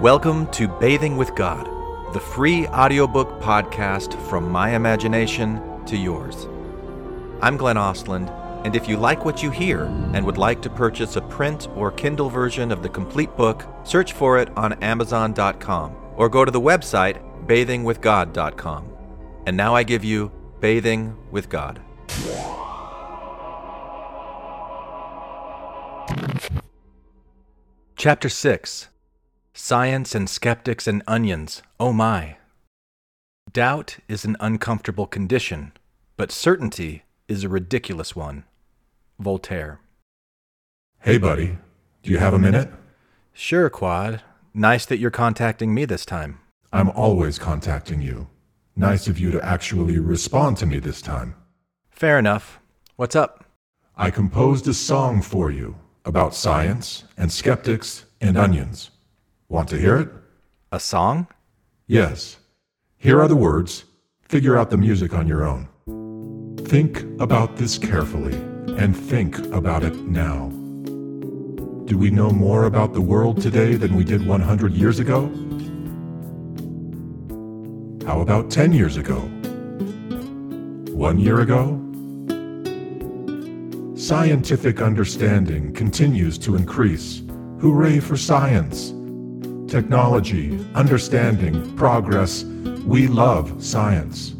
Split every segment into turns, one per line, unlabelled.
Welcome to Bathing with God, the free audiobook podcast from my imagination to yours. I'm Glenn Ostlund, and if you like what you hear and would like to purchase a print or Kindle version of the complete book, search for it on Amazon.com or go to the website bathingwithgod.com. And now I give you Bathing with God. Chapter 6 Science and Skeptics and Onions, oh my. Doubt is an uncomfortable condition, but certainty is a ridiculous one. Voltaire.
Hey, buddy. Do you have a minute?
Sure, Quad. Nice that you're contacting me this time.
I'm always contacting you. Nice of you to actually respond to me this time.
Fair enough. What's up?
I composed a song for you about science and skeptics and onions. Want to hear it?
A song?
Yes. Here are the words. Figure out the music on your own. Think about this carefully and think about it now. Do we know more about the world today than we did 100 years ago? How about 10 years ago? One year ago? Scientific understanding continues to increase. Hooray for science! Technology, understanding, progress. We love science.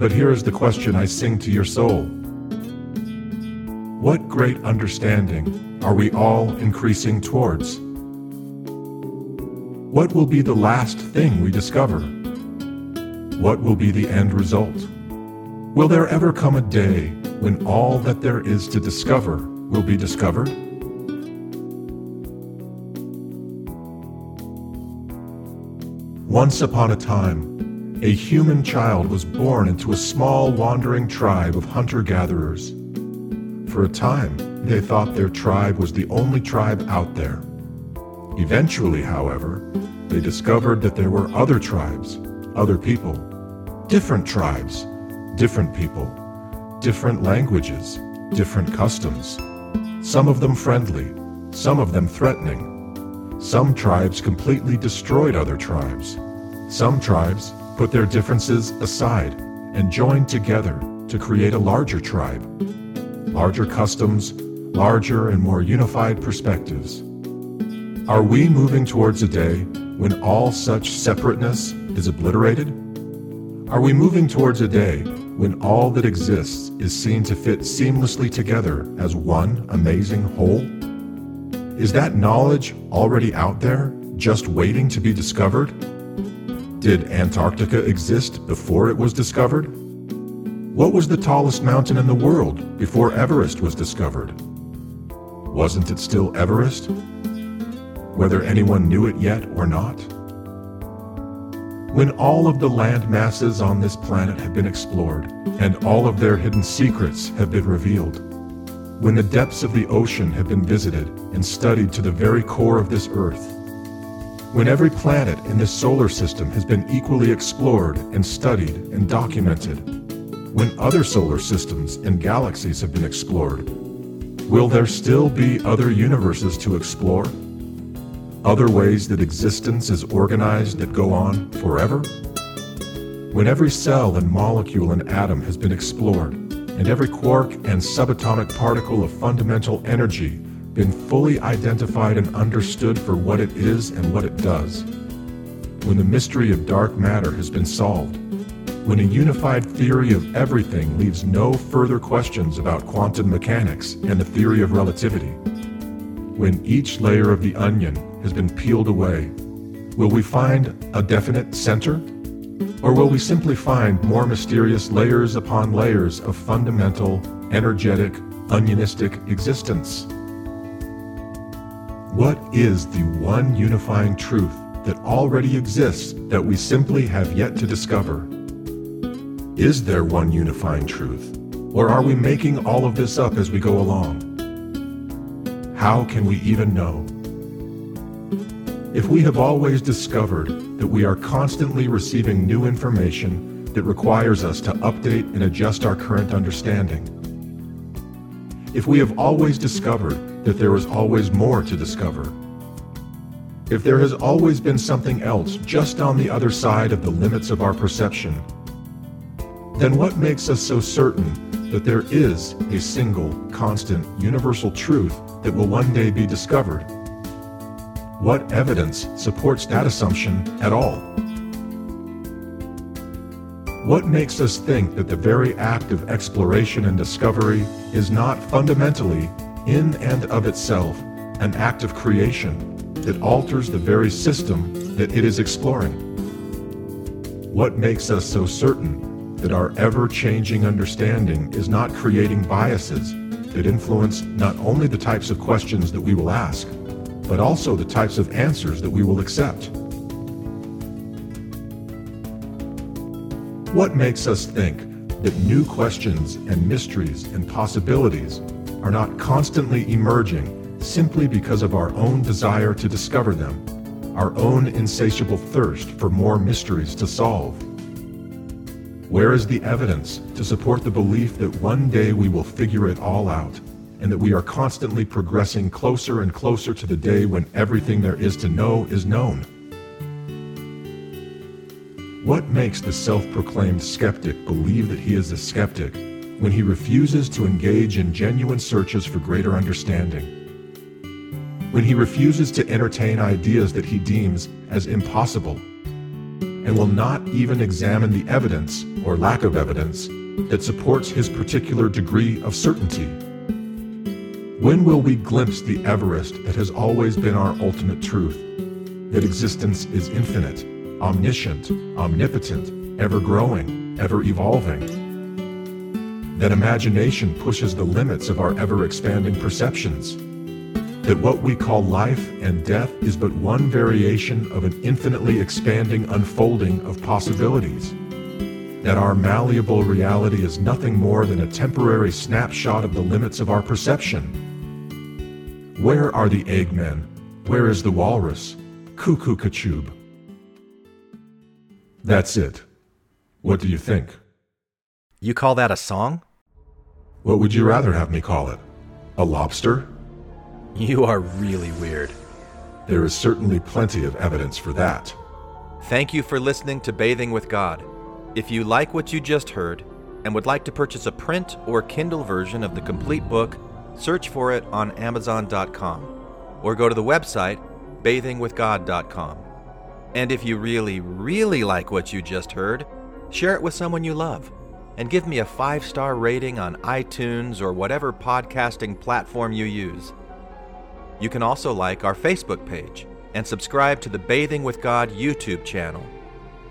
But here is the question I sing to your soul. What great understanding are we all increasing towards? What will be the last thing we discover? What will be the end result? Will there ever come a day when all that there is to discover will be discovered? Once upon a time, a human child was born into a small wandering tribe of hunter-gatherers. For a time, they thought their tribe was the only tribe out there. Eventually, however, they discovered that there were other tribes, other people, different tribes, different people, different languages, different customs, some of them friendly, some of them threatening. Some tribes completely destroyed other tribes. Some tribes put their differences aside and joined together to create a larger tribe. Larger customs, larger and more unified perspectives. Are we moving towards a day when all such separateness is obliterated? Are we moving towards a day when all that exists is seen to fit seamlessly together as one amazing whole? Is that knowledge already out there, just waiting to be discovered? Did Antarctica exist before it was discovered? What was the tallest mountain in the world before Everest was discovered? Wasn't it still Everest? Whether anyone knew it yet or not? When all of the land masses on this planet have been explored, and all of their hidden secrets have been revealed, when the depths of the ocean have been visited and studied to the very core of this Earth, when every planet in this solar system has been equally explored and studied and documented, when other solar systems and galaxies have been explored, will there still be other universes to explore? Other ways that existence is organized that go on forever? When every cell and molecule and atom has been explored, and every quark and subatomic particle of fundamental energy been fully identified and understood for what it is and what it does, when the mystery of dark matter has been solved, when a unified theory of everything leaves no further questions about quantum mechanics and the theory of relativity, when each layer of the onion has been peeled away, will we find a definite center? Or will we simply find more mysterious layers upon layers of fundamental, energetic, onionistic existence? What is the one unifying truth that already exists that we simply have yet to discover? Is there one unifying truth? Or are we making all of this up as we go along? How can we even know? If we have always discovered that we are constantly receiving new information that requires us to update and adjust our current understanding, if we have always discovered that there is always more to discover, if there has always been something else just on the other side of the limits of our perception, then what makes us so certain that there is a single, constant, universal truth that will one day be discovered? What evidence supports that assumption at all? What makes us think that the very act of exploration and discovery is not fundamentally, in and of itself, an act of creation that alters the very system that it is exploring? What makes us so certain that our ever-changing understanding is not creating biases that influence not only the types of questions that we will ask, but also the types of answers that we will accept? What makes us think that new questions and mysteries and possibilities are not constantly emerging simply because of our own desire to discover them, our own insatiable thirst for more mysteries to solve. Where is the evidence to support the belief that one day we will figure it all out, and that we are constantly progressing closer and closer to the day when everything there is to know is known? What makes the self-proclaimed skeptic believe that he is a skeptic when he refuses to engage in genuine searches for greater understanding? when he refuses to entertain ideas that he deems as impossible, and will not even examine the evidence or lack of evidence that supports his particular degree of certainty. When will we glimpse the Everest that has always been our ultimate truth? That existence is infinite, omniscient, omnipotent, ever-growing, ever-evolving. That imagination pushes the limits of our ever-expanding perceptions that what we call life and death is but one variation of an infinitely expanding unfolding of possibilities, that our malleable reality is nothing more than a temporary snapshot of the limits of our perception. Where are the eggmen? Where is the walrus? Cuckoo Kachub. That's it. What do you think?
You call that a song?
What would you rather have me call it? A lobster?
You are really weird.
There is certainly plenty of evidence for that.
Thank you for listening to Bathing with God. If you like what you just heard and would like to purchase a print or Kindle version of the complete book, search for it on Amazon.com or go to the website bathingwithgod.com. And if you really, really like what you just heard, share it with someone you love and give me a five star rating on iTunes or whatever podcasting platform you use. You can also like our Facebook page and subscribe to the Bathing with God YouTube channel.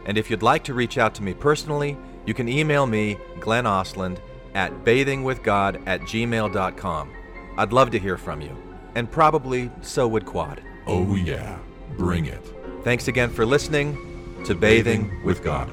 And if you'd like to reach out to me personally, you can email me, Glenn Ostlund, at bathingwithgod at gmail.com. I'd love to hear from you. And probably so would Quad.
Oh, yeah. Bring it.
Thanks again for listening to Bathing,
with God.